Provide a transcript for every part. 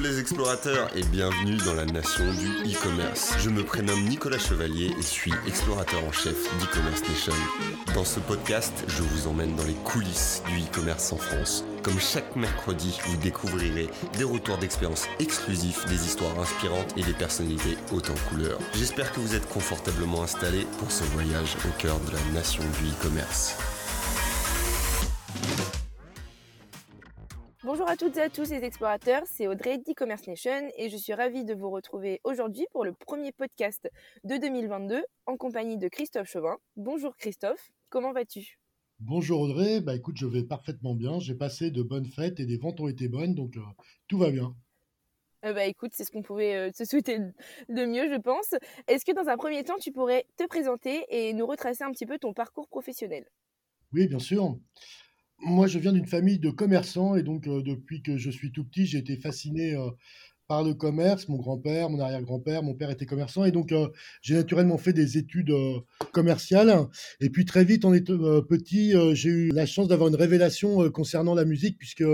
les explorateurs et bienvenue dans la nation du e-commerce. Je me prénomme Nicolas Chevalier et suis explorateur en chef d'e-commerce nation. Dans ce podcast, je vous emmène dans les coulisses du e-commerce en France. Comme chaque mercredi, vous découvrirez des retours d'expérience exclusifs, des histoires inspirantes et des personnalités hautes en couleurs. J'espère que vous êtes confortablement installés pour ce voyage au cœur de la nation du e-commerce. À toutes et à tous les explorateurs, c'est Audrey d'e-commerce nation et je suis ravie de vous retrouver aujourd'hui pour le premier podcast de 2022 en compagnie de Christophe Chauvin. Bonjour Christophe, comment vas-tu? Bonjour Audrey, bah écoute, je vais parfaitement bien. J'ai passé de bonnes fêtes et des ventes ont été bonnes, donc euh, tout va bien. Euh, bah écoute, c'est ce qu'on pouvait euh, te souhaiter de mieux, je pense. Est-ce que dans un premier temps, tu pourrais te présenter et nous retracer un petit peu ton parcours professionnel? Oui, bien sûr. Moi, je viens d'une famille de commerçants et donc depuis que je suis tout petit, j'ai été fasciné par le commerce. Mon grand-père, mon arrière-grand-père, mon père était commerçant et donc j'ai naturellement fait des études commerciales. Et puis très vite, en étant petit, j'ai eu la chance d'avoir une révélation concernant la musique puisque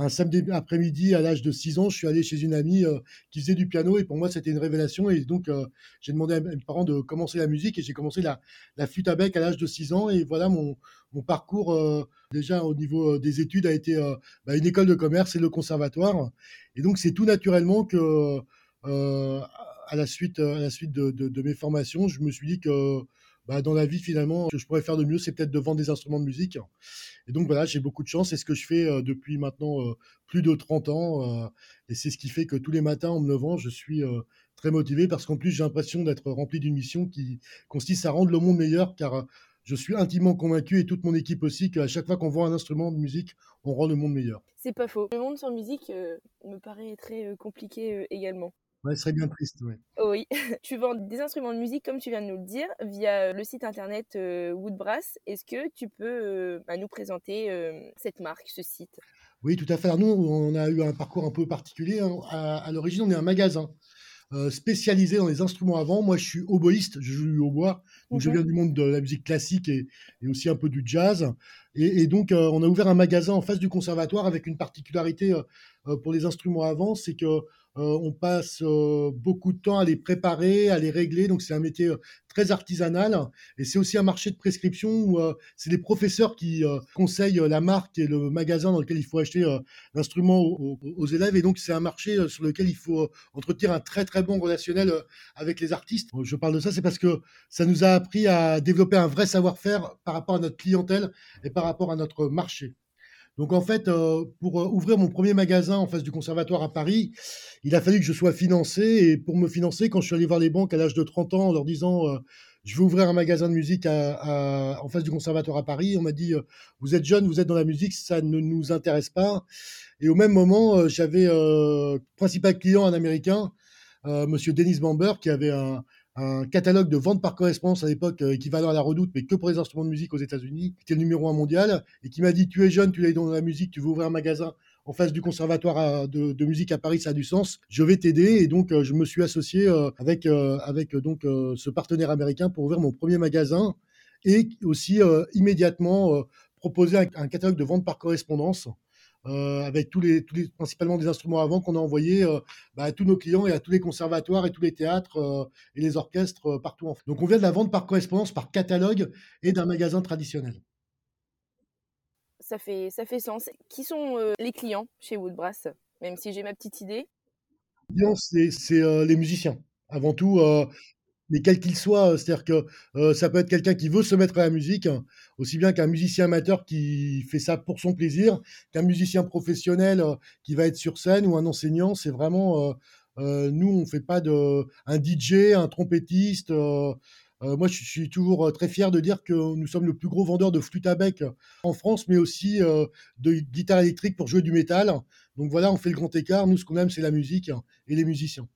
un samedi après-midi, à l'âge de 6 ans, je suis allé chez une amie euh, qui faisait du piano et pour moi, c'était une révélation. Et donc, euh, j'ai demandé à mes parents de commencer la musique et j'ai commencé la, la, flûte à à l'âge de 6 ans. Et voilà, mon, mon parcours, euh, déjà au niveau des études, a été bah, une école de commerce et le conservatoire. Et donc, c'est tout naturellement que, à la suite, à la suite de, de, mes formations, je me suis dit que bah, dans la vie, finalement, ce que je pourrais faire de mieux, c'est peut-être de vendre des instruments de musique. Et donc voilà, j'ai beaucoup de chance. C'est ce que je fais euh, depuis maintenant euh, plus de 30 ans. Euh, et c'est ce qui fait que tous les matins, en me levant, je suis très motivé parce qu'en plus, j'ai l'impression d'être rempli d'une mission qui consiste à rendre le monde meilleur car je suis intimement convaincu et toute mon équipe aussi qu'à chaque fois qu'on vend un instrument de musique, on rend le monde meilleur. C'est pas faux. Le monde sans musique me paraît très compliqué également. Ouais, ce serait bien triste, oui. Oui, tu vends des instruments de musique, comme tu viens de nous le dire, via le site internet euh, Woodbrass. Est-ce que tu peux euh, bah, nous présenter euh, cette marque, ce site? Oui, tout à fait. Alors nous, on a eu un parcours un peu particulier. Hein. À, l'origine, on est un magasin. spécialisé dans les instruments avant. Moi, je suis oboïste, je joue au bois, donc je viens du monde de la musique classique et, aussi un peu du jazz. Et, et donc, on a ouvert un magasin en face du conservatoire avec une particularité pour les instruments avant, c'est que euh, on passe euh, beaucoup de temps à les préparer, à les régler. Donc c'est un métier euh, très artisanal et c'est aussi un marché de prescription où c'est les professeurs qui conseillent la marque et le magasin dans lequel il faut acheter l'instrument aux, élèves. Et donc c'est un marché sur lequel il faut entretenir un très très bon relationnel avec les artistes. Je parle de ça, c'est parce que ça nous a appris à développer un vrai savoir-faire par rapport à notre clientèle et par rapport à notre marché. Donc en fait, euh, pour euh, ouvrir mon premier magasin en face du conservatoire à Paris, il a fallu que je sois financé. Et pour me financer, quand je suis allé voir les banques à l'âge de 30 ans en leur disant euh, je veux ouvrir un magasin de musique en face du conservatoire à Paris, on m'a dit vous êtes jeune, vous êtes dans la musique, ça ne nous intéresse pas. Et au même moment, j'avais principal client un Américain, Monsieur Dennis Bamber, qui avait un, un catalogue de vente par correspondance à l'époque euh, équivalent à la Redoute, mais que pour les instruments de musique aux États-Unis, qui était le numéro un mondial, et qui m'a dit Tu es jeune, tu es dans la musique, tu veux ouvrir un magasin en face du conservatoire de, musique à Paris, ça a du sens. Je vais t'aider et donc euh, je me suis associé euh, avec avec donc ce partenaire américain pour ouvrir mon premier magasin et aussi immédiatement proposer un, catalogue de vente par correspondance euh, avec tous les, tous les, principalement des instruments avant qu'on a envoyés euh, bah, à tous nos clients et à tous les conservatoires et tous les théâtres euh, et les orchestres partout en France. Donc on vient de la vente par correspondance, par catalogue et d'un magasin traditionnel. Ça fait, ça fait sens. Qui sont les clients chez Woodbrass Même si j'ai ma petite idée? C'est les musiciens. Avant tout, mais quel qu'il soit, c'est-à-dire que ça peut être quelqu'un qui veut se mettre à la musique, aussi bien qu'un musicien amateur qui fait ça pour son plaisir, qu'un musicien professionnel qui va être sur scène ou un enseignant. C'est vraiment, nous, on fait pas de un DJ, un trompettiste. moi, je suis toujours très fier de dire que nous sommes le plus gros vendeur de flûte à bec en France, mais aussi de guitare électrique pour jouer du métal. Donc voilà, on fait le grand écart. Nous, ce qu'on aime, c'est la musique et les musiciens.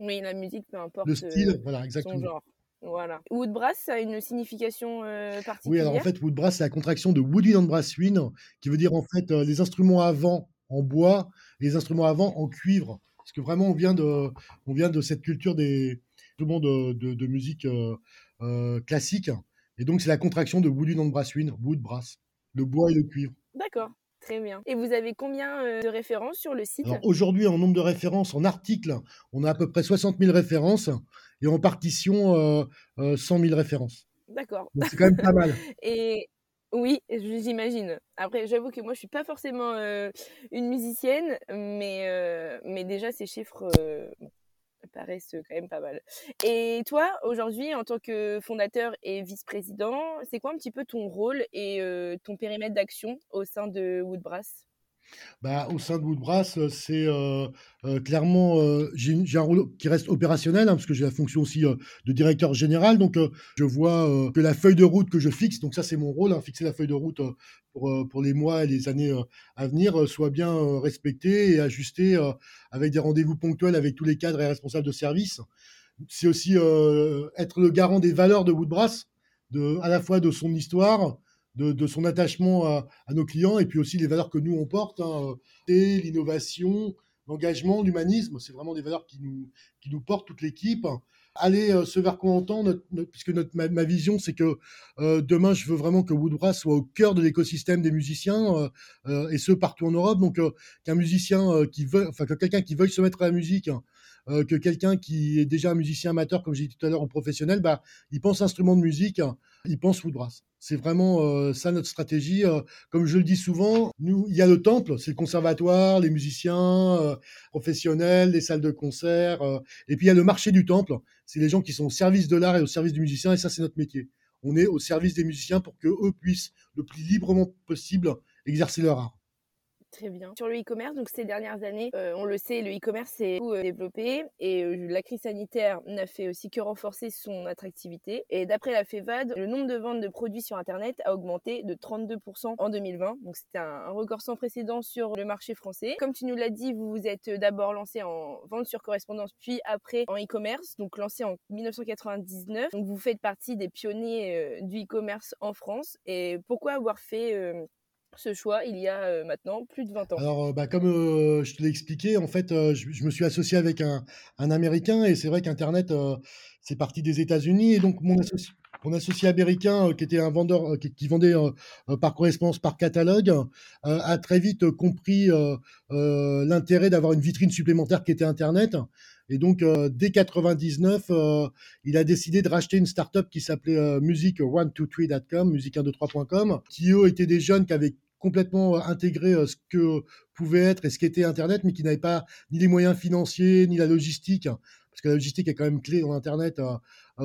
Oui, la musique, peu importe. Le style, euh, voilà, exactement. Son genre. Voilà. Woodbrass, ça a une signification euh, particulière Oui, alors en fait, Woodbrass, c'est la contraction de Woody and Brass Wind, qui veut dire en fait euh, les instruments avant en bois les instruments avant en cuivre. Parce que vraiment, on vient de, on vient de cette culture des instruments de, de, musique classique. Et donc, c'est la contraction de Woody and Brass Wind, Wood Brass, le bois et le cuivre. D'accord. Très bien. Et vous avez combien de références sur le site? Aujourd'hui, en nombre de références, en articles, on a à peu près 60 000 références et en partition, 100 000 références. D'accord. C'est quand même pas mal. et oui, j'imagine. Après, j'avoue que moi, je suis pas forcément une musicienne, mais, mais déjà, ces chiffres paraissent quand même pas mal. Et toi, aujourd'hui, en tant que fondateur et vice-président, c'est quoi un petit peu ton rôle et ton périmètre d'action au sein de Woodbrass? Bah, au sein de Woodbrass, c'est euh, euh, clairement, euh, j'ai un rôle qui reste opérationnel, hein, parce que j'ai la fonction aussi de directeur général. Donc, je vois que la feuille de route que je fixe, donc ça c'est mon rôle, hein, fixer la feuille de route pour, pour les mois et les années à venir, soit bien respectée et ajustée avec des rendez-vous ponctuels avec tous les cadres et responsables de service. C'est aussi être le garant des valeurs de Woodbrass, de, à la fois de son histoire, de, son attachement à, nos clients et puis aussi les valeurs que nous on porte, hein, l'innovation, l'engagement, l'humanisme. C'est vraiment des valeurs qui nous, qui nous portent toute l'équipe. Aller euh, ce vers quoi on puisque notre, ma, vision, c'est que euh, demain, je veux vraiment que Woodbrass soit au cœur de l'écosystème des musiciens, euh, et ce partout en Europe. Donc, qu'un musicien qui veut, enfin, que quelqu'un qui veuille se mettre à la musique, hein, que quelqu'un qui est déjà un musicien amateur, comme j'ai dit tout à l'heure, ou professionnel, bah, il pense instrument de musique, hein, il pense Woodbrass. C'est vraiment euh, ça notre stratégie. Euh, comme je le dis souvent, nous, il y a le temple, c'est le conservatoire, les musiciens euh, professionnels, les salles de concert, et puis il y a le marché du temple. C'est les gens qui sont au service de l'art et au service du musicien, et ça c'est notre métier. On est au service des musiciens pour que eux puissent le plus librement possible exercer leur art. Très bien. Sur le e-commerce, donc ces dernières années, euh, on le sait, le e-commerce s'est beaucoup euh, développé et euh, la crise sanitaire n'a fait aussi que renforcer son attractivité. Et d'après la FEVAD, le nombre de ventes de produits sur Internet a augmenté de 32% en 2020. Donc c'était un, record sans précédent sur le marché français. Comme tu nous l'as dit, vous vous êtes d'abord lancé en vente sur correspondance, puis après en e-commerce, donc lancé en 1999. Donc vous faites partie des pionniers du e-commerce en France. Et pourquoi avoir fait ce choix il y a maintenant plus de 20 ans. Alors, bah, comme je te l'ai expliqué, en fait, je, me suis associé avec un, Américain et c'est vrai qu'Internet, c'est parti des États-Unis et donc mon associé, mon associé américain, qui était un vendeur qui, vendait par correspondance, par catalogue, a très vite compris l'intérêt d'avoir une vitrine supplémentaire qui était Internet. Et donc, dès 99, il a décidé de racheter une startup qui s'appelait music123.com, music123.com, qui eux étaient des jeunes qui avaient complètement intégré ce que pouvait être et ce qu'était Internet, mais qui n'avaient pas ni les moyens financiers, ni la logistique, parce que la logistique est quand même clé dans Internet euh,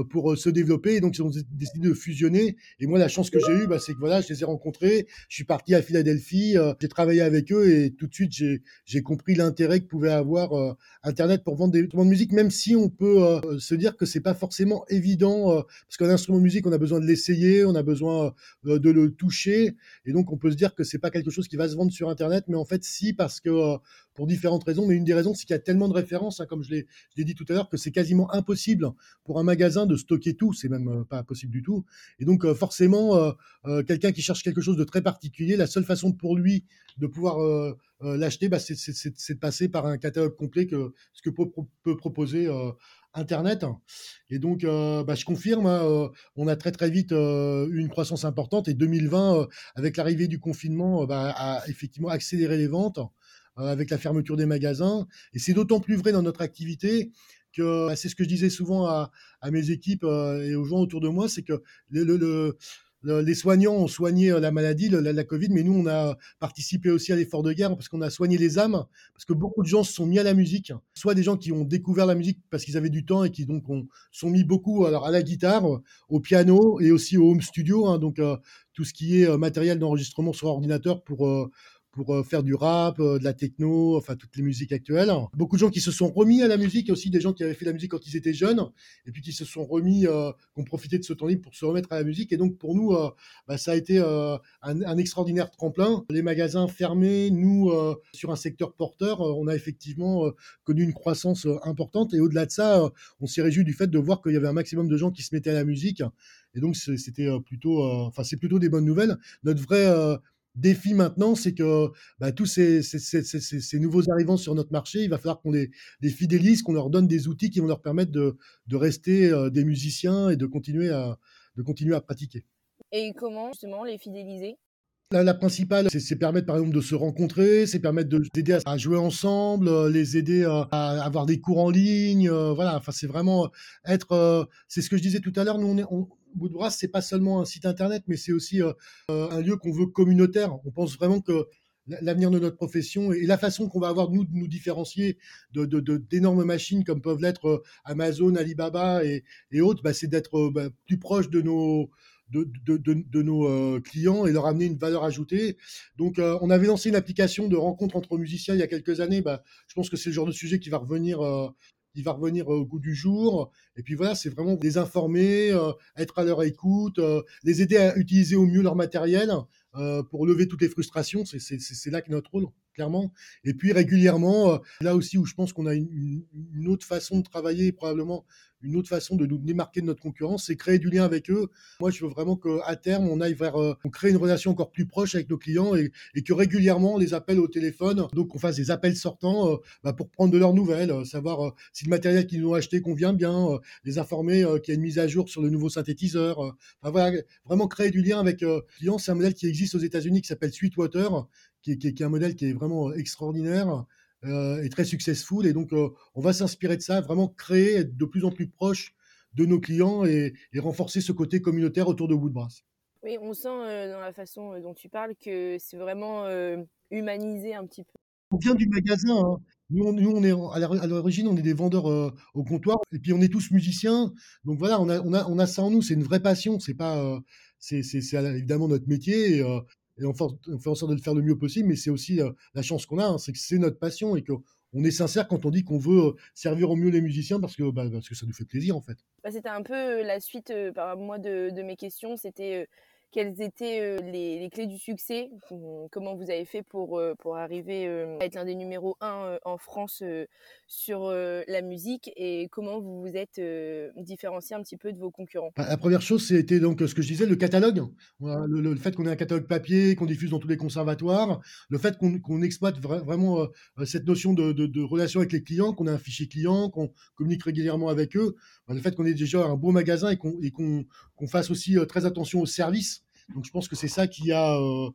pour euh, se développer. Et donc, ils ont décidé de fusionner. Et moi, la chance que j'ai eue, bah, c'est que voilà, je les ai rencontrés. Je suis parti à Philadelphie, euh, j'ai travaillé avec eux et tout de suite, j'ai compris l'intérêt que pouvait avoir Internet pour vendre des instruments de musique, même si on peut se dire que c'est pas forcément évident, parce qu'un instrument de musique, on a besoin de l'essayer, on a besoin de le toucher. Et donc, on peut se dire que c'est pas quelque chose qui va se vendre sur Internet, mais en fait, si, parce que pour différentes raisons. Mais une des raisons, c'est qu'il y a tellement de références, hein, comme je l'ai dit tout à l'heure, que c'est quasiment impossible pour un magasin de stocker tout, c'est même euh, pas possible du tout. Et donc euh, forcément, euh, quelqu'un qui cherche quelque chose de très particulier, la seule façon pour lui de pouvoir l'acheter, bah, c'est de passer par un catalogue complet que ce que peut, proposer Internet. Et donc, bah, je confirme, hein, on a très très vite eu une croissance importante et 2020, avec l'arrivée du confinement, bah, a effectivement accéléré les ventes avec la fermeture des magasins. Et c'est d'autant plus vrai dans notre activité bah, c'est ce que je disais souvent à, mes équipes euh, et aux gens autour de moi, c'est que les soignants ont soigné euh, la maladie, la, Covid, mais nous, on a participé aussi à l'effort de guerre parce qu'on a soigné les âmes, parce que beaucoup de gens se sont mis à la musique, soit des gens qui ont découvert la musique parce qu'ils avaient du temps et qui donc ont, sont mis beaucoup alors, à la guitare, au piano et aussi au home studio, hein, donc euh, tout ce qui est matériel d'enregistrement sur ordinateur pour pour euh, faire du rap, euh, de la techno, enfin toutes les musiques actuelles. Beaucoup de gens qui se sont remis à la musique, aussi des gens qui avaient fait la musique quand ils étaient jeunes, et puis qui se sont remis, euh, qui ont profité de ce temps libre pour se remettre à la musique. Et donc pour nous, bah, ça a été un, extraordinaire tremplin. Les magasins fermés, nous, sur un secteur porteur, on a effectivement connu une croissance importante. Et au-delà de ça, on s'est réjoui du fait de voir qu'il y avait un maximum de gens qui se mettaient à la musique. Et donc c'était plutôt, enfin c'est plutôt des bonnes nouvelles. Notre vrai défi maintenant, c'est que bah, tous ces, nouveaux arrivants sur notre marché, il va falloir qu'on les, fidélise, qu'on leur donne des outils qui vont leur permettre de, rester euh, des musiciens et de continuer, à, de continuer à pratiquer. Et comment justement les fidéliser? La, principale, c'est permettre par exemple de se rencontrer, c'est permettre de les aider à, jouer ensemble, euh, les aider à, avoir des cours en ligne. Euh, voilà, enfin c'est vraiment être. Euh, c'est ce que je disais tout à l'heure. Nous on est. On, Woodbrass, c'est pas seulement un site internet, mais c'est aussi un lieu qu'on veut communautaire. On pense vraiment que l'avenir de notre profession et la façon qu'on va avoir nous de nous différencier de, d'énormes machines comme peuvent l'être Amazon, Alibaba et, autres, bah, c'est d'être bah, plus proche de nos de, nos euh, clients et leur amener une valeur ajoutée. Donc, euh, on avait lancé une application de rencontre entre musiciens il y a quelques années. Bah, je pense que c'est le genre de sujet qui va revenir. Euh, qui va revenir au goût du jour. Et puis voilà, c'est vraiment les informer, être à leur écoute, les aider à utiliser au mieux leur matériel pour lever toutes les frustrations. C'est là que notre rôle, clairement. Et puis régulièrement, là aussi où je pense qu'on a une, autre façon de travailler, probablement une autre façon de nous démarquer de notre concurrence, c'est créer du lien avec eux. Moi, je veux vraiment qu'à terme, on aille vers, euh, on crée une relation encore plus proche avec nos clients et, que régulièrement, on les appelle au téléphone, donc on fasse des appels sortants euh, bah, pour prendre de leurs nouvelles, euh, savoir si le matériel qu'ils ont acheté convient bien, les informer qu'il y a une mise à jour sur le nouveau synthétiseur. Vraiment créer du lien avec clients. C'est un modèle qui existe aux États-Unis qui s'appelle Sweetwater, qui qui est un modèle qui est vraiment extraordinaire. Euh, est très successful. Et donc, euh, on va s'inspirer de ça, vraiment créer, être de plus en plus proche de nos clients et, renforcer ce côté communautaire autour de Woodbrass. Oui, on sent euh, dans la façon dont tu parles que c'est vraiment humanisé un petit peu. On vient du magasin. Hein. Nous, on, est à l'origine, on est des vendeurs au comptoir, et puis on est tous musiciens. Donc voilà, on a, on a, on a ça en nous. C'est une vraie passion. C'est pas, c'est évidemment notre métier. Et, et on fait, en sorte de le faire le mieux possible, mais c'est aussi euh, la chance qu'on a, hein, c'est que c'est notre passion et qu'on est sincère quand on dit qu'on veut euh, servir au mieux les musiciens parce que, bah, parce que ça nous fait plaisir en fait. Bah, c'était un peu euh, la suite par moi de, de, mes questions, c'était quelles étaient les, clés du succès Comment vous avez fait pour, pour arriver à être l'un des numéros 1 en France sur la musique et comment vous vous êtes différencié un petit peu de vos concurrents? Bah, La première chose, c'était donc ce que je disais, le catalogue. Le, fait qu'on ait un catalogue papier, qu'on diffuse dans tous les conservatoires, le fait qu'on exploite vraiment cette notion de, relation avec les clients, qu'on ait un fichier client, qu'on communique régulièrement avec eux, bah, le fait qu'on ait déjà un beau magasin et qu'on fasse aussi très attention au service donc je pense que c'est ça qui, a, euh,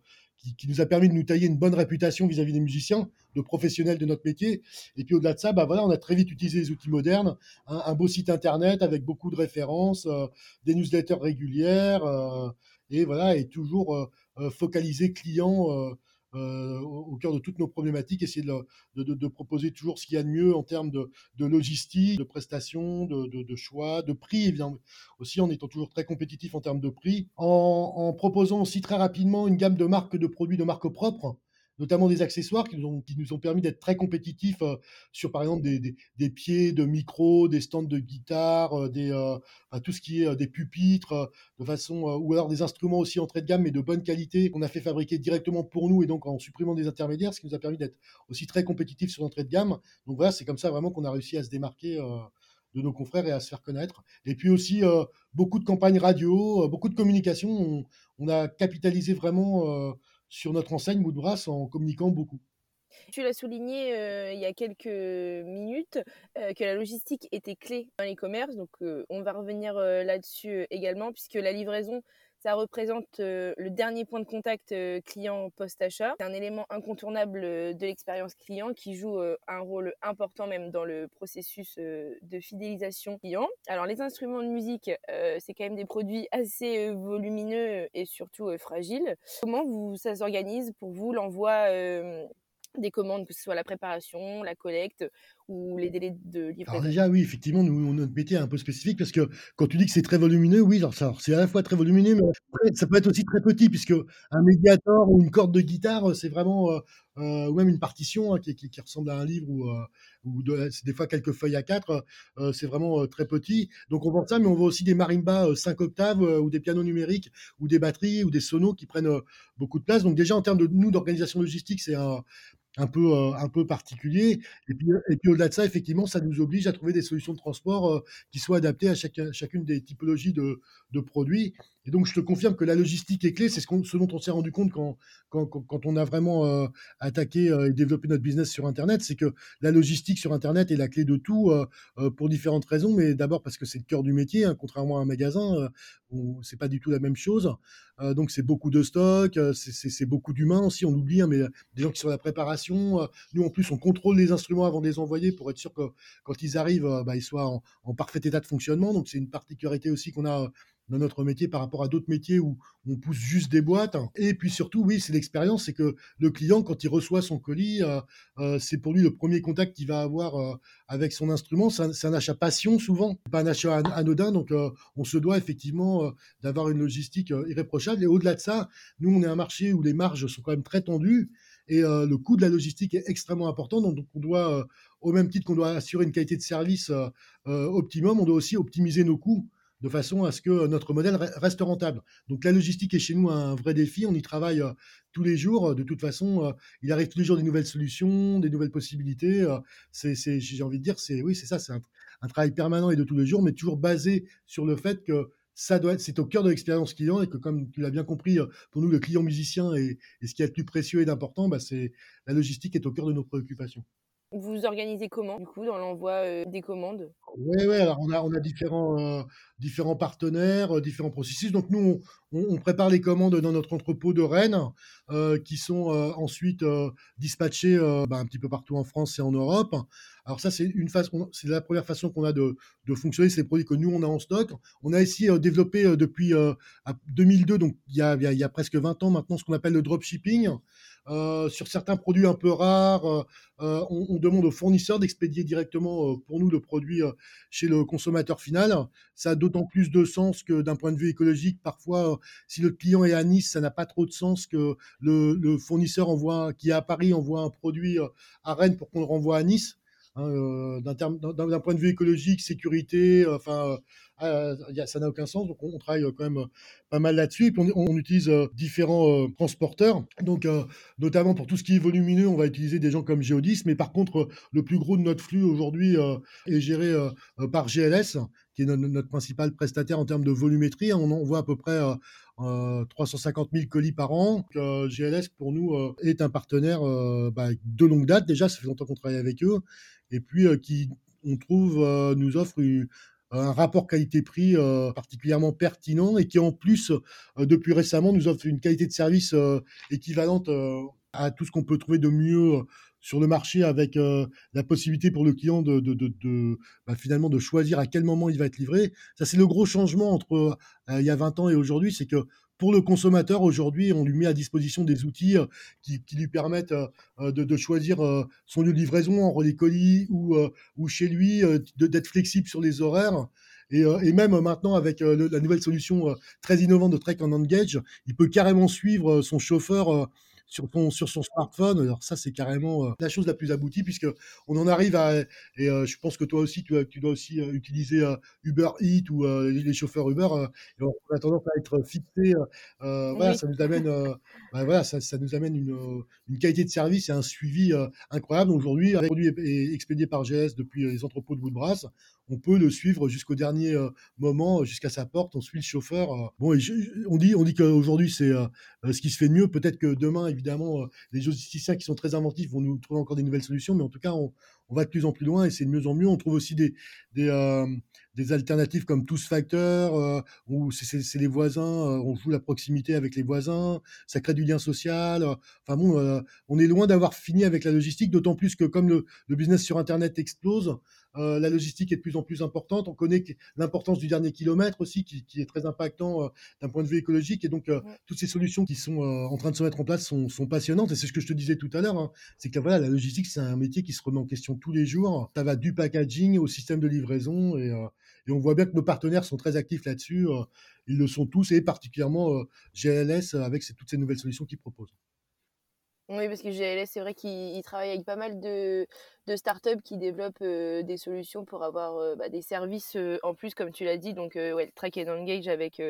qui, nous a permis de nous tailler une bonne réputation vis-à-vis des musiciens, de professionnels de notre métier. Et puis au-delà de ça, bah voilà, on a très vite utilisé les outils modernes, un, beau site internet avec beaucoup de références, euh, des newsletters régulières, euh, et voilà, et toujours focalisé client euh, au, cœur de toutes nos problématiques, essayer de, proposer toujours ce qu'il y a de mieux en termes de, logistique, de prestations, de, choix, de prix, évidemment, aussi en étant toujours très compétitif en termes de prix, en, en proposant aussi très rapidement une gamme de marques de produits de marques propres notamment des accessoires qui nous ont, qui nous ont permis d'être très compétitifs euh, sur, par exemple, des, des, pieds de micro, des stands de guitare, euh, des, euh, tout ce qui est des pupitres, de façon, ou alors des instruments aussi entrée de gamme, mais de bonne qualité, qu'on a fait fabriquer directement pour nous et donc en supprimant des intermédiaires, ce qui nous a permis d'être aussi très compétitifs sur l'entrée de gamme. Donc voilà, c'est comme ça vraiment qu'on a réussi à se démarquer de nos confrères et à se faire connaître. Et puis aussi beaucoup de campagnes radio, beaucoup de communication. On, on a capitalisé vraiment sur notre enseigne Moodbrass en communiquant beaucoup. Tu l'as souligné euh, il y a quelques minutes euh, que la logistique était clé dans l'e-commerce. Donc, euh, on va revenir là-dessus également, puisque la livraison, ça représente euh, le dernier point de contact euh, client post-achat. C'est un élément incontournable euh, de l'expérience client qui joue un rôle important même dans le processus de fidélisation client. Alors les instruments de musique, c'est quand même des produits assez volumineux et surtout fragiles. Comment vous, ça s'organise pour vous l'envoi des commandes, que ce soit la préparation, la collecte ou les délais de livraison? Alors déjà, oui, effectivement, nous, notre métier est un peu spécifique parce que quand tu dis que c'est très volumineux, oui, c'est à la fois très volumineux, mais ça peut être aussi très petit puisque un médiator ou une corde de guitare, c'est vraiment, euh, euh, ou même une partition hein, qui, ressemble à un livre ou, euh, des fois quelques feuilles à quatre, c'est vraiment très petit. Donc on vend ça, mais on vend aussi des marimbas 5 octaves ou des pianos numériques ou des batteries ou des sonos qui prennent beaucoup de place. Donc déjà en termes de nous d'organisation logistique, c'est un un peu, euh, un peu particulier. Et puis, et puis au-delà de ça, effectivement, ça nous oblige à trouver des solutions de transport euh, qui soient adaptées à chaque, chacune des typologies de, de, produits. Et donc, je te confirme que la logistique est clé. C'est ce, dont on s'est rendu compte quand, quand, quand, on a vraiment euh, attaqué et développé notre business sur Internet. C'est que la logistique sur Internet est la clé de tout pour différentes raisons. Mais d'abord parce que c'est le cœur du métier, hein, contrairement à un magasin, c'est pas du tout la même chose. donc, c'est beaucoup de stock, c'est beaucoup d'humains aussi. On oublie, hein, mais des gens qui sont à la préparation. Nous, en plus, on contrôle les instruments avant de les envoyer pour être sûr que quand ils arrivent, bah, ils soient en, parfait état de fonctionnement. Donc, c'est une particularité aussi qu'on a dans notre métier par rapport à d'autres métiers où on pousse juste des boîtes. Et puis surtout, oui, c'est l'expérience, c'est que le client, quand il reçoit son colis, euh, euh, c'est pour lui le premier contact qu'il va avoir euh, avec son instrument. C'est un, achat passion souvent, pas un achat anodin. Donc on se doit effectivement d'avoir une logistique irréprochable. Et au-delà de ça, nous, on est un marché où les marges sont quand même très tendues. Et le coût de la logistique est extrêmement important. Donc, on doit, au même titre qu'on doit assurer une qualité de service optimum, on doit aussi optimiser nos coûts de façon à ce que notre modèle reste rentable. Donc la logistique est chez nous un vrai défi, on y travaille euh, tous les jours. De toute façon, euh, il arrive tous les jours des nouvelles solutions, des nouvelles possibilités. Euh, c'est, j'ai envie de dire, c'est oui, c'est ça, c'est un, travail permanent et de tous les jours, mais toujours basé sur le fait que ça doit être, c'est au cœur de l'expérience client et que comme tu l'as bien compris, pour nous, le client musicien et, ce qui est le plus précieux et d'important, bah, c'est la logistique est au cœur de nos préoccupations. Vous organisez comment, du coup, dans l'envoi des commandes? Oui, ouais, alors on a, on a différents, différents partenaires, différents processus. Donc, nous, on, prépare les commandes dans notre entrepôt de Rennes, qui sont ensuite dispatchées bah, un petit peu partout en France et en Europe. Alors, ça, c'est une c'est la première façon qu'on a de, de fonctionner. C'est les produits que nous, on a en stock. On a aussi développé depuis 2002, donc il y, a, presque 20 ans maintenant, ce qu'on appelle le dropshipping. Euh, sur certains produits un peu rares, euh, euh, on, demande aux fournisseurs d'expédier directement pour nous le produit chez le consommateur final. Ça a d'autant plus de sens que d'un point de vue écologique, parfois, si le client est à Nice, ça n'a pas trop de sens que le, fournisseur qui est à Paris envoie un produit à Rennes pour qu'on le renvoie à Nice. Hein, d'un point de vue écologique, sécurité, enfin, ah, ça n'a aucun sens. Donc, on, travaille quand même pas mal là-dessus. On, utilise différents transporteurs. Donc, notamment pour tout ce qui est volumineux, on va utiliser des gens comme Geodis. Mais par contre, le plus gros de notre flux aujourd'hui est géré par GLS, qui est notre, principal prestataire en termes de volumétrie. On envoie à peu près 350 000 colis par an. GLS, pour nous, est un partenaire bah, de longue date. Déjà, ça fait longtemps qu'on travaille avec eux. Et puis, qui, on trouve, nous offre un rapport qualité-prix euh, particulièrement pertinent et qui en plus, euh, depuis récemment, nous offre une qualité de service euh, équivalente à tout ce qu'on peut trouver de mieux sur le marché avec la possibilité pour le client de, bah, finalement de choisir à quel moment il va être livré. Ça, c'est le gros changement entre il y a 20 ans et aujourd'hui, c'est que pour le consommateur, aujourd'hui, on lui met à disposition des outils euh, qui, lui permettent euh, euh, de, choisir son lieu de livraison en relais colis ou, ou chez lui, d'être flexible sur les horaires. Et, même maintenant, avec la nouvelle solution très innovante de Trek en Engage, il peut carrément suivre son chauffeur sur, sur son smartphone. Alors ça, c'est carrément euh, la chose la plus aboutie puisque on en arrive à et euh, je pense que toi aussi, tu, tu dois aussi euh, utiliser Uber Eats ou les chauffeurs Uber. on a tendance à être fixé. Voilà, ça nous amène, bah, voilà, ça, ça, nous amène une, une, qualité de service et un suivi incroyable. Aujourd'hui, un produit est, expédié par GS depuis les entrepôts de Woodbrass on peut le suivre jusqu'au dernier moment, jusqu'à sa porte. On suit le chauffeur. Bon, on dit, on dit qu'aujourd'hui c'est ce qui se fait de mieux. Peut-être que demain, évidemment, les logisticiens qui sont très inventifs vont nous trouver encore des nouvelles solutions. Mais en tout cas, on, va de plus en plus loin et c'est de mieux en mieux. On trouve aussi des, des, euh, alternatives comme Tous Factor, euh, où c'est les voisins, euh, on joue la proximité avec les voisins, ça crée du lien social. enfin bon, on est loin d'avoir fini avec la logistique, d'autant plus que comme le, business sur Internet explose, la logistique est de plus en plus importante. On connaît l'importance du dernier kilomètre aussi, qui, qui est très impactant d'un point de vue écologique. Et donc, toutes ces solutions qui sont en train de se mettre en place sont, sont passionnantes. Et c'est ce que je te disais tout à l'heure, hein. c'est que voilà, la logistique, c'est un métier qui se remet en question tous les jours. Ça va du packaging au système de livraison et, euh, et on voit bien que nos partenaires sont très actifs là-dessus. Euh, ils le sont tous et particulièrement euh, GLS avec toutes ces nouvelles solutions qu'ils proposent. Oui, parce que GLS, c'est vrai qu'ils travaillent avec pas mal de, de startups qui développent des solutions pour avoir bah, des services en plus, comme tu l'as dit. Donc, ouais, Track and Engage avec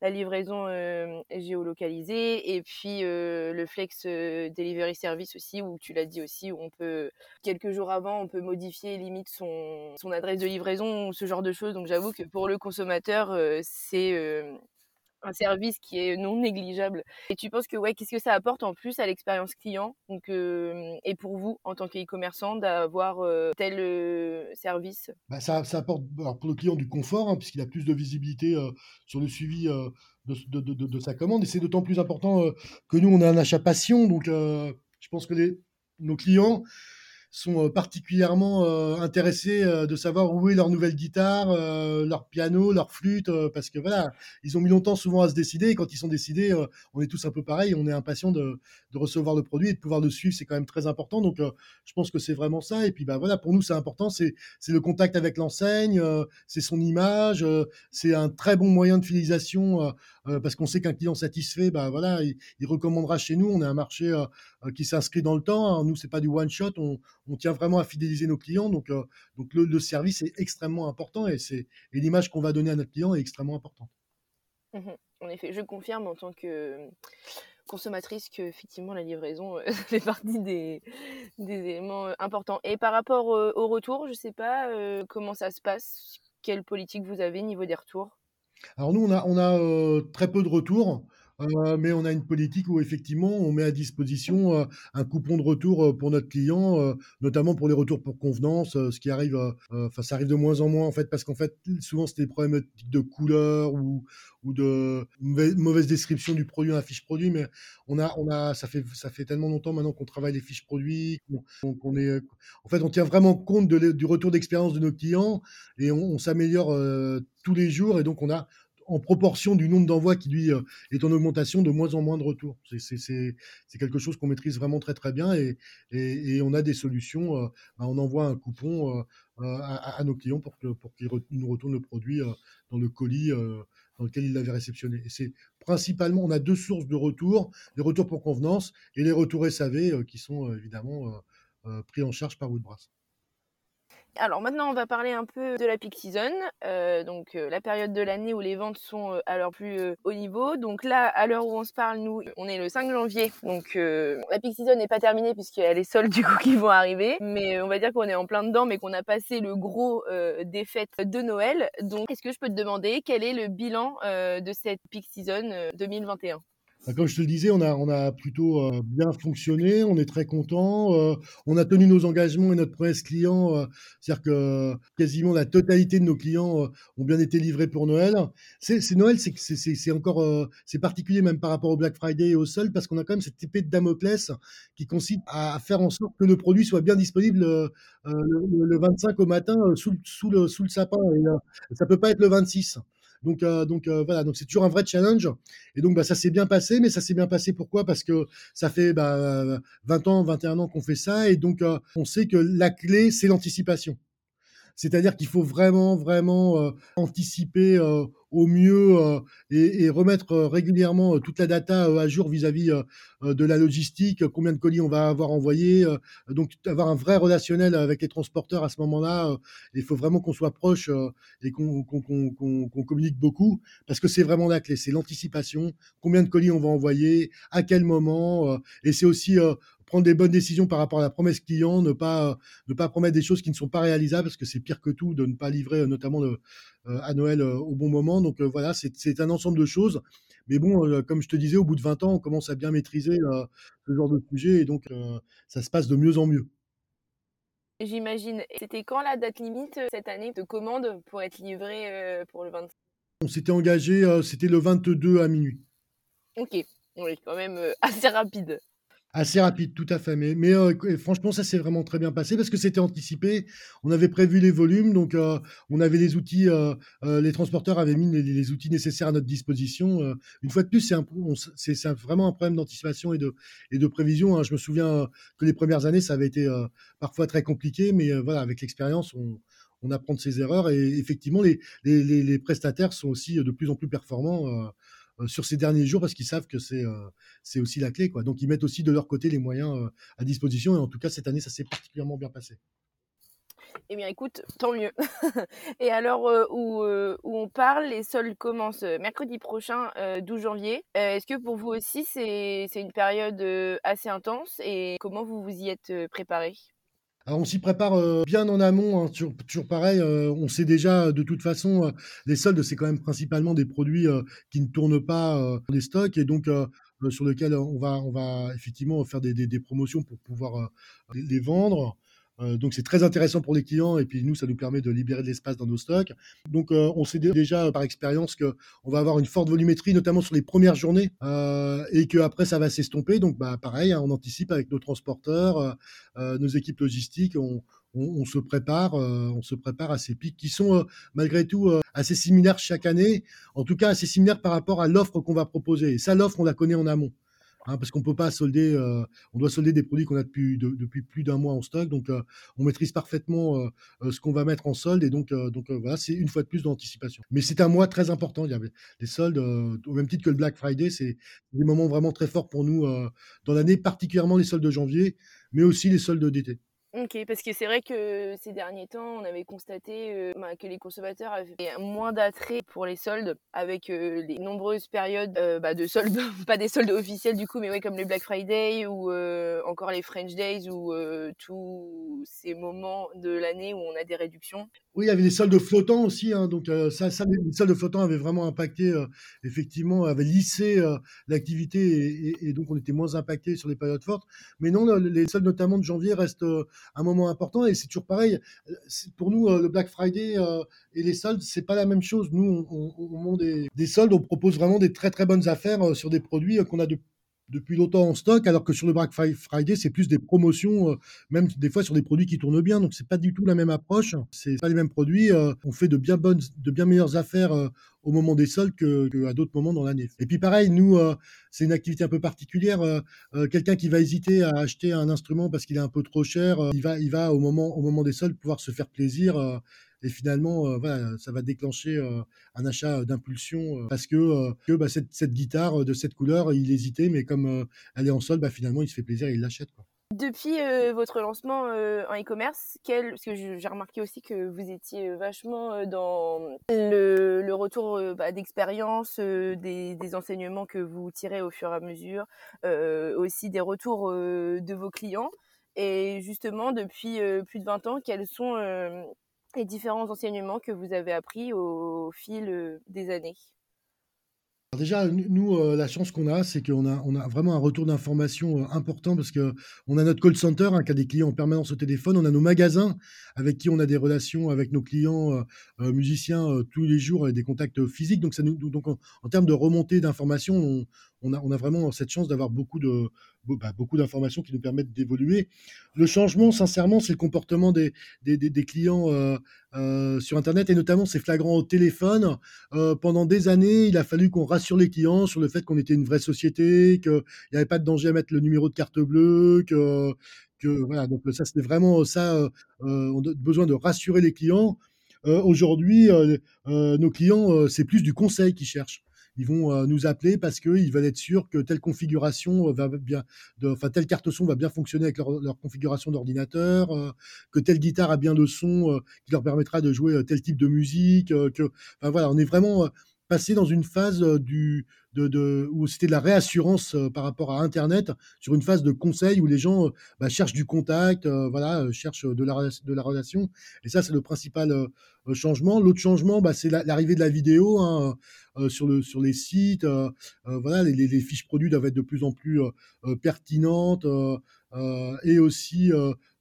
la livraison géolocalisée et puis le flex delivery service aussi, où tu l'as dit aussi, où on peut, quelques jours avant, on peut modifier limite son, son adresse de livraison ce genre de choses. Donc j'avoue que pour le consommateur, c'est un service qui est non négligeable. Et tu penses que ouais, qu'est-ce que ça apporte en plus à l'expérience client? Donc, et pour vous en tant qu'e-commerçant d'avoir tel service? Bah ça, ça, apporte pour le client du confort hein, puisqu'il a plus de visibilité sur le suivi de, de, de, sa commande. Et c'est d'autant plus important que nous on a un achat passion. Donc je pense que nos clients sont euh, particulièrement euh, intéressés euh, de savoir où est leur nouvelle guitare, leur piano, leur flûte, parce que voilà, ils ont mis longtemps souvent à se décider. Et quand ils sont décidés, on est tous un peu pareil, on est impatient de, de, recevoir le produit et de pouvoir le suivre, c'est quand même très important. Donc, je pense que c'est vraiment ça. Et puis, bah voilà, pour nous, c'est important, c'est le contact avec l'enseigne, c'est son image, c'est un très bon moyen de fidélisation parce qu'on sait qu'un client satisfait, bah voilà, il, recommandera chez nous. On est un marché qui s'inscrit dans le temps. Hein. Nous, c'est pas du one shot. On, on tient vraiment à fidéliser nos clients. Donc, euh, donc le, service est extrêmement important et, c'est, et l'image qu'on va donner à notre client est extrêmement importante. Mmh en effet, je confirme en tant que consommatrice que effectivement la livraison euh, fait partie des, des, éléments euh, importants. Et par rapport au retour, je ne sais pas comment ça se passe, quelle politique vous avez au niveau des retours? Alors nous, on a, on a très peu de retours. Euh, mais on a une politique où effectivement on met à disposition euh, un coupon de retour euh, pour notre client, notamment pour les retours pour convenance, ce qui arrive, enfin ça arrive de moins en moins en fait parce qu'en fait souvent c'est des problématiques de couleur ou, ou de mauvaise, description du produit dans la fiche produit, mais on a, on a, ça fait, ça fait tellement longtemps maintenant qu'on travaille les fiches produits, qu'on est, en fait, on tient vraiment compte du retour d'expérience de nos clients et on, on s'améliore tous les jours et donc on a en proportion du nombre d'envois qui lui euh, est en augmentation, de moins en moins de retours. C'est quelque chose qu'on maîtrise vraiment très très bien et, on a des solutions. Euh, bah, on envoie un coupon euh, à, nos clients pour qu'ils nous retournent le produit dans le colis dans lequel ils l'avaient réceptionné. Et c'est principalement, on a deux sources de retours, les retours pour convenance et les retours SAV qui sont évidemment pris en charge par Woodbrass. Alors maintenant, on va parler un peu de la peak season, euh, donc euh, la période de l'année où les ventes sont euh, à leur plus haut niveau. Donc là, à l'heure où on se parle, nous, on est le 5 janvier, donc la peak season n'est pas terminée puisqu'il y a les soldes du coup qui vont arriver, mais on va dire qu'on est en plein dedans, mais qu'on a passé le gros des fêtes de Noël. Donc, est-ce que je peux te demander quel est le bilan de cette peak season 2021 bah, comme je te le disais, on a, plutôt euh, bien fonctionné, on est très content, euh, on a tenu nos engagements et notre promesse client, euh, c'est-à-dire que quasiment la totalité de nos clients ont bien été livrés pour Noël. C'est Noël, c'est encore c'est particulier même par rapport au Black Friday et au sol parce qu'on a quand même cette épée de Damoclès qui consiste à faire en sorte que le produit soit bien disponible le, le, 25 au matin sous, sous, le, sous le sapin et ça peut pas être le 26. Donc, euh, donc euh, voilà, donc c'est toujours un vrai challenge. Et donc, bah, ça s'est bien passé, mais ça s'est bien passé pourquoi? Parce que ça fait bah, 20 ans, 21 ans qu'on fait ça, et donc euh, on sait que la clé, c'est l'anticipation. C'est-à-dire qu'il faut vraiment, vraiment anticiper au mieux euh, et, remettre euh, régulièrement euh, toute la data à jour vis-à-vis de la logistique, combien de colis on va avoir envoyé, donc avoir un vrai relationnel avec les transporteurs à ce moment-là. il faut vraiment qu'on soit proche et qu'on communique beaucoup parce que c'est vraiment la clé, c'est l'anticipation, combien de colis on va envoyer, à quel moment, et c'est aussi prendre des bonnes décisions par rapport à la promesse client, ne pas ne pas promettre des choses qui ne sont pas réalisables parce que c'est pire que tout de ne pas livrer notamment le, euh, à Noël euh, au bon moment. Donc euh, voilà, c'est un ensemble de choses. Mais bon, comme je te disais, au bout de 20 ans, on commence à bien maîtriser ce genre de sujet et donc ça se passe de mieux en mieux. J'imagine. C'était quand la date limite cette année de commande pour être livré pour le 25 On s'était engagé, c'était le 22 à minuit. Ok, oui, quand même assez rapide. Assez rapide, tout à fait. Mais, euh, franchement, ça s'est vraiment très bien passé parce que c'était anticipé. On avait prévu les volumes, donc euh, on avait les outils. Euh, les transporteurs avaient mis les, outils nécessaires à notre disposition. une fois de plus, c'est vraiment un problème d'anticipation et de, et de prévision. Hein. Je me souviens que les premières années, ça avait été parfois très compliqué, mais voilà, avec l'expérience, on, on apprend de ses erreurs. Et effectivement, les, les, les, prestataires sont aussi de plus en plus performants euh, sur ces derniers jours parce qu'ils savent que c'est euh, c'est aussi la clé. Quoi. Donc ils mettent aussi de leur côté les moyens euh, à disposition et en tout cas cette année ça s'est particulièrement bien passé. Eh bien, écoute, tant mieux. et alors, euh, où, euh, on parle, les soldes commencent euh, mercredi prochain, 12 janvier. Est-ce que pour vous aussi, c'est une période assez intense et comment vous vous y êtes préparé? Alors on s'y prépare bien en amont, hein, toujours, pareil. on sait déjà de toute façon, les soldes c'est quand même principalement des produits qui ne tournent pas dans les stocks et donc sur lesquels on va, on va effectivement faire des, des promotions pour pouvoir les vendre. Euh, donc c'est très intéressant pour les clients et puis nous ça nous permet de libérer de l'espace dans nos stocks. Donc euh, on sait déjà par expérience que on va avoir une forte volumétrie notamment sur les premières journées euh, et que après ça va s'estomper. Donc bah pareil, hein, on anticipe avec nos transporteurs, nos équipes logistiques, on, se prépare, on se prépare à ces pics qui sont malgré tout assez similaires chaque année, en tout cas assez similaires par rapport à l'offre qu'on va proposer. Et ça, l'offre, on la connaît en amont. Hein, parce qu'on peut pas solder, euh, on doit solder des produits qu'on a depuis, depuis plus d'un mois en stock, donc euh, on maîtrise parfaitement euh, ce qu'on va mettre en solde, et donc, donc voilà, c'est une fois de plus d'anticipation. Mais c'est un mois très important, il y avait les soldes, au même titre que le Black Friday, c'est des moments vraiment très forts pour nous dans l'année, particulièrement les soldes de janvier, mais aussi les soldes d'été. Ok, parce que c'est vrai que ces derniers temps, on avait constaté euh, bah, que les consommateurs avaient moins d'attrait pour les soldes avec euh, les nombreuses périodes euh, bah, de soldes, pas des soldes officiels du coup, mais ouais, comme le Black Friday ou encore les French Days ou tous ces moments de l'année où on a des réductions. Oui, il y avait les soldes flottants aussi, hein, donc ça, ça, les soldes flottants avaient vraiment impacté, effectivement, avaient lissé l'activité et, et, donc on était moins impacté sur les périodes fortes. Mais non, les soldes notamment de janvier restent un moment important et c'est toujours pareil. Pour nous, euh, le Black Friday euh, et les soldes, c'est pas la même chose. Nous, au moment des, des, soldes, on propose vraiment des très très bonnes affaires euh, sur des produits qu'on a de depuis longtemps en stock, alors que sur le Black Friday, c'est plus des promotions, euh, même des fois sur des produits qui tournent bien. Donc c'est pas du tout la même approche. C'est pas les mêmes produits. Euh, on fait de bien bonnes, de bien meilleures affaires euh, au moment des soldes que, à d'autres moments dans l'année. Et puis pareil, nous, c'est une activité un peu particulière. Quelqu'un qui va hésiter à acheter un instrument parce qu'il est un peu trop cher, il va, il va au moment, au moment des soldes pouvoir se faire plaisir et finalement, euh, voilà, ça va déclencher euh, un achat d'impulsion euh, parce que, que bah, cette, cette, guitare de cette couleur, il hésitait, mais comme elle est en solde, bah, finalement, il se fait plaisir et il l'achète. Depuis votre lancement en e-commerce, parce que j'ai remarqué aussi que vous étiez vachement dans le, retour bah, d'expérience, des, enseignements que vous tirez au fur et à mesure, aussi des retours de vos clients. Et justement, depuis plus de 20 ans, quels sont les différents enseignements que vous avez appris au fil euh, des années? Déjà, nous, euh, la chance qu'on a, c'est qu'on a, vraiment un retour d'information euh, important parce que on a notre call center hein, qui a des clients en permanence au téléphone, on a nos magasins avec qui on a des relations avec nos clients musiciens tous les jours et des contacts physiques. Donc, ça nous, donc en, termes de remontée d'informations, on a vraiment cette chance d'avoir beaucoup de, bah, beaucoup d'informations qui nous permettent d'évoluer. Le changement, sincèrement, c'est le comportement des, clients euh, euh, sur Internet et notamment c'est flagrant au téléphone. Euh, pendant des années, il a fallu qu'on rassure les clients sur le fait qu'on était une vraie société, qu'il n'y avait pas de danger à mettre le numéro de carte bleue, que, que voilà. Donc ça, c'était vraiment ça. on a besoin de rassurer les clients. Aujourd'hui, nos clients, c'est plus du conseil qu'ils cherchent ils vont euh, nous appeler parce qu'ils veulent être sûrs que telle configuration euh, va bien, enfin telle carte son va bien fonctionner avec leur, configuration d'ordinateur, euh, que telle guitare a bien de son qui leur permettra de jouer tel type de musique, que, voilà, on est vraiment passé dans une phase du, de, de, où c'était de la réassurance par rapport à Internet, sur une phase de conseil où les gens bah, cherchent du contact, voilà, cherchent de la, de la relation. Et ça, c'est le principal changement. L'autre changement, bah, c'est l'arrivée de la vidéo hein, sur, le, sur les sites. voilà, les, fiches produits doivent être de plus en plus pertinentes et aussi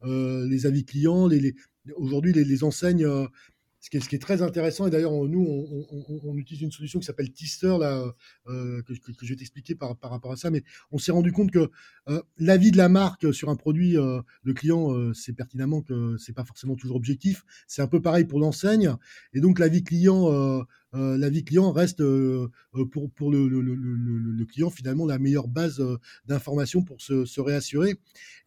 les avis clients. Les, les Aujourd'hui, les, enseignes ce qui, est, ce qui est, très intéressant, et d'ailleurs, nous, on, on, utilise une solution qui s'appelle Tister, là, euh, que, que, je vais t'expliquer par, par, rapport à ça, mais on s'est rendu compte que euh, l'avis de la marque sur un produit, euh, le client euh, sait pertinemment que c'est pas forcément toujours objectif. C'est un peu pareil pour l'enseigne, et donc l'avis client euh, la vie client reste euh, euh, pour, pour le, le, le, le, client finalement la meilleure base d'information pour se, se, réassurer.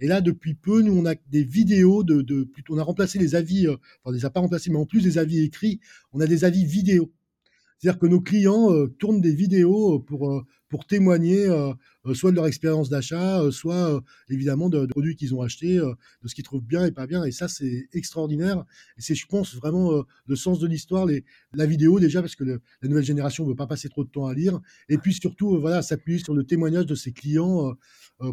Et là, depuis peu, nous, on a des vidéos de, de plutôt, on a remplacé les avis, enfin, on les a pas remplacés, mais en plus des avis écrits, on a des avis vidéo. C'est-à-dire que nos clients tournent des vidéos pour, pour témoigner soit de leur expérience d'achat, soit évidemment de, produits qu'ils ont achetés, de ce qu'ils trouvent bien et pas bien. Et ça, c'est extraordinaire. Et c'est, je pense, vraiment le sens de l'histoire, la vidéo déjà, parce que la nouvelle génération ne veut pas passer trop de temps à lire. Et puis surtout, voilà, s'appuyer sur le témoignage de ses clients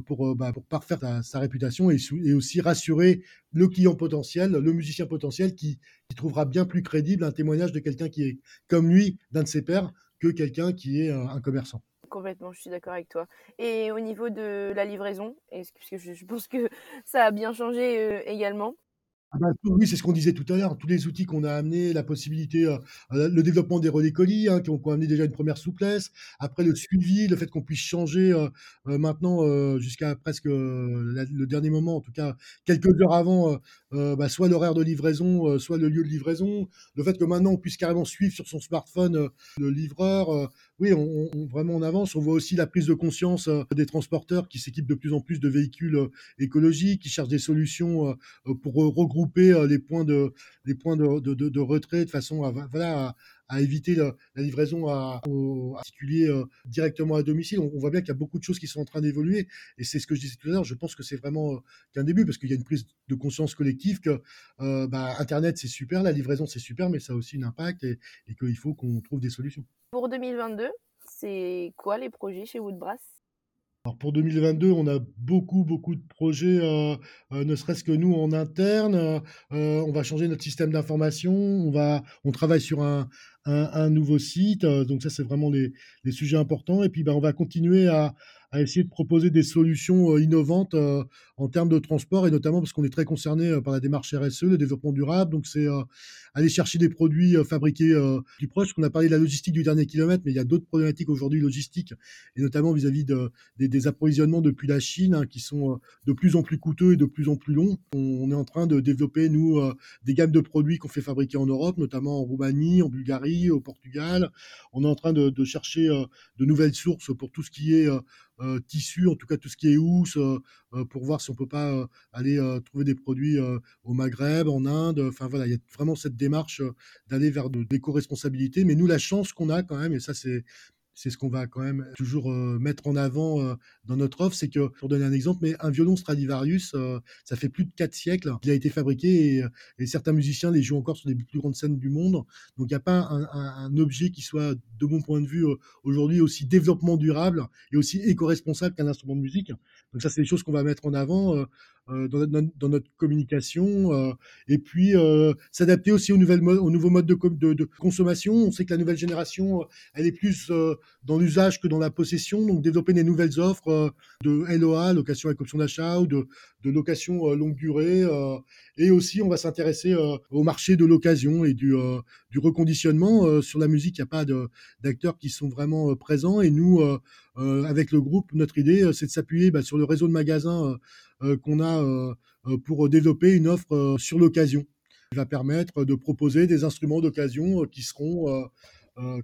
pour, bah, pour parfaire sa, réputation et, et, aussi rassurer le client potentiel, le musicien potentiel qui, qui trouvera bien plus crédible un témoignage de quelqu'un qui est comme lui, d'un de ses pairs, que quelqu'un qui est un commerçant. Complètement, je suis d'accord avec toi. Et au niveau de la livraison, puisque je pense que ça a bien changé euh, également, ah bah, oui, c'est ce qu'on disait tout à l'heure. Tous les outils qu'on a amenés, la possibilité, euh, euh, le développement des relais colis, hein, qui, ont, amené déjà une première souplesse. Après, le suivi, le fait qu'on puisse changer euh, maintenant jusqu'à presque le dernier moment, en tout cas quelques heures avant, bah, soit l'horaire de livraison, soit le lieu de livraison. Le fait que maintenant on puisse carrément suivre sur son smartphone le livreur. oui, on, on, vraiment en avance. On voit aussi la prise de conscience des transporteurs qui s'équipent de plus en plus de véhicules écologiques, qui cherchent des solutions pour regrouper euh, les points de, les points de, de, retrait de façon à, voilà, à, éviter la, livraison à, aux particuliers euh, directement à domicile. On, voit bien qu'il y a beaucoup de choses qui sont en train d'évoluer. Et c'est ce que je disais tout à l'heure. Je pense que c'est vraiment euh, qu'un début parce qu'il y a une prise de conscience collective que bah, Internet, c'est super, la livraison, c'est super, mais ça a aussi un impact et qu'il faut qu'on trouve des solutions. Pour 2022, c'est quoi les projets chez Woodbrass? Alors pour 2022, on a beaucoup, beaucoup de projets, euh, euh, ne serait-ce que nous en interne. Euh, on va changer notre système d'information. On on travaille sur un, un, nouveau site. donc ça, c'est vraiment les, les, sujets importants. Et puis, ben, on va continuer à, à essayer de proposer des solutions euh, innovantes euh, en termes de transport et notamment parce qu'on est très concerné euh, par la démarche RSE, le développement durable. Donc c'est aller chercher des produits fabriqués plus proches. On a parlé de la logistique du dernier kilomètre, mais il y a d'autres problématiques aujourd'hui logistiques et notamment vis-à-vis de, des, approvisionnements depuis la Chine hein, qui sont de plus en plus coûteux et de plus en plus longs. On, est en train de développer nous des gammes de produits qu'on fait fabriquer en Europe, notamment en Roumanie, en Bulgarie, au Portugal. On est en train de, chercher de nouvelles sources pour tout ce qui est euh, tissu, en tout cas tout ce qui est housse, euh, euh, pour voir si on peut pas aller trouver des produits au Maghreb, en Inde. Enfin voilà, il y a vraiment cette démarche d'aller vers de l'éco-responsabilité. Mais nous, la chance qu'on a quand même, et ça c'est c'est ce qu'on va quand même toujours mettre en avant dans notre offre, c'est que, pour donner un exemple, mais un violon Stradivarius, ça fait plus de quatre siècles qu'il a été fabriqué et, certains musiciens les jouent encore sur les plus grandes scènes du monde. Donc il n'y a pas un, objet qui soit, de mon point de vue, aujourd'hui aussi développement durable et aussi éco-responsable qu'un instrument de musique. Donc ça, c'est des choses qu'on va mettre en avant. Euh, dans, notre, communication, euh, et puis euh, s'adapter aussi aux, nouvelles aux nouveaux modes de, consommation. On sait que la nouvelle génération, elle est plus dans l'usage que dans la possession, donc développer des nouvelles offres de LOA, location avec option d'achat, ou de, de location longue durée. et aussi, on va s'intéresser au marché de l'occasion et du, du reconditionnement. sur la musique, il n'y a pas d'acteurs qui sont vraiment présents, et nous, avec le groupe, notre idée, c'est de s'appuyer bah, sur le réseau de magasins qu'on a euh, euh, pour développer une offre sur l'occasion qui va permettre de proposer des instruments d'occasion qui seront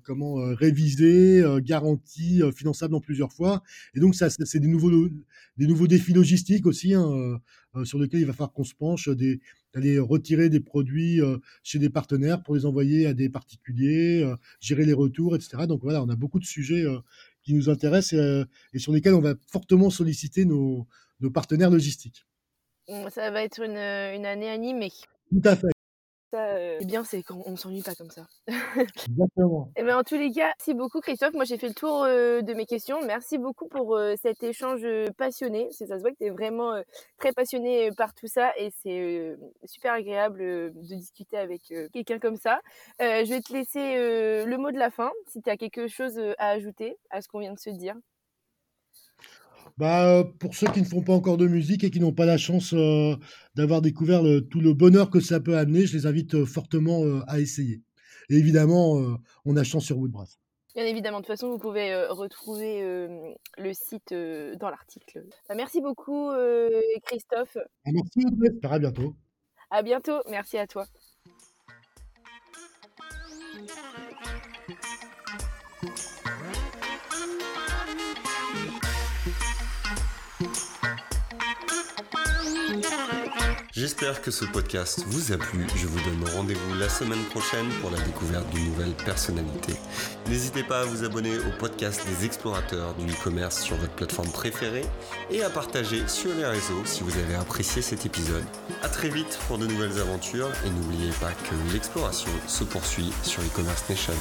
comment révisés, garantis, finançables en plusieurs fois. Et donc ça, c'est des nouveaux, des nouveaux défis logistiques aussi hein, sur lesquels il va falloir qu'on se penche, d'aller retirer des produits chez des partenaires pour les envoyer à des particuliers, gérer les retours, etc. Donc voilà, on a beaucoup de sujets qui nous intéressent et sur lesquels on va fortement solliciter nos, nos partenaires logistiques. Ça va être une, une année animée. Tout à fait. Euh, bien, c'est quand on s'ennuie pas comme ça. Exactement. Et eh ben, en tous les cas, merci beaucoup Christophe. Moi, j'ai fait le tour euh, de mes questions. Merci beaucoup pour euh, cet échange passionné. Ça se voit que tu es vraiment très passionné par tout ça et c'est super agréable de discuter avec quelqu'un comme ça. je vais te laisser le mot de la fin, si tu as quelque chose à ajouter à ce qu'on vient de se dire. Bah, pour ceux qui ne font pas encore de musique et qui n'ont pas la chance euh, d'avoir découvert tout le bonheur que ça peut amener, je les invite euh, fortement euh, à essayer. Et évidemment, on a chance sur Woodbrass. Bien évidemment, de toute façon, vous pouvez retrouver le site dans l'article. Bah, merci beaucoup, Christophe. Ah, merci, à bientôt. À bientôt, merci à toi. J'espère que ce podcast vous a plu. Je vous donne rendez-vous la semaine prochaine pour la découverte d'une nouvelle personnalité. N'hésitez pas à vous abonner au podcast des explorateurs du e-commerce sur votre plateforme préférée et à partager sur les réseaux si vous avez apprécié cet épisode. A très vite pour de nouvelles aventures et n'oubliez pas que l'exploration se poursuit sur e-commerce nation.